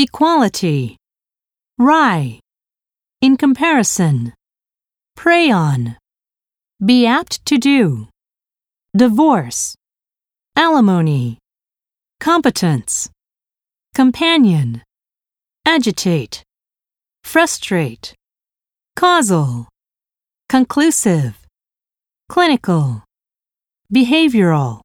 equality, rye, in comparison, prey on, be apt to do, divorce, alimony, competence, companion, agitate, frustrate, causal, conclusive, clinical, behavioral.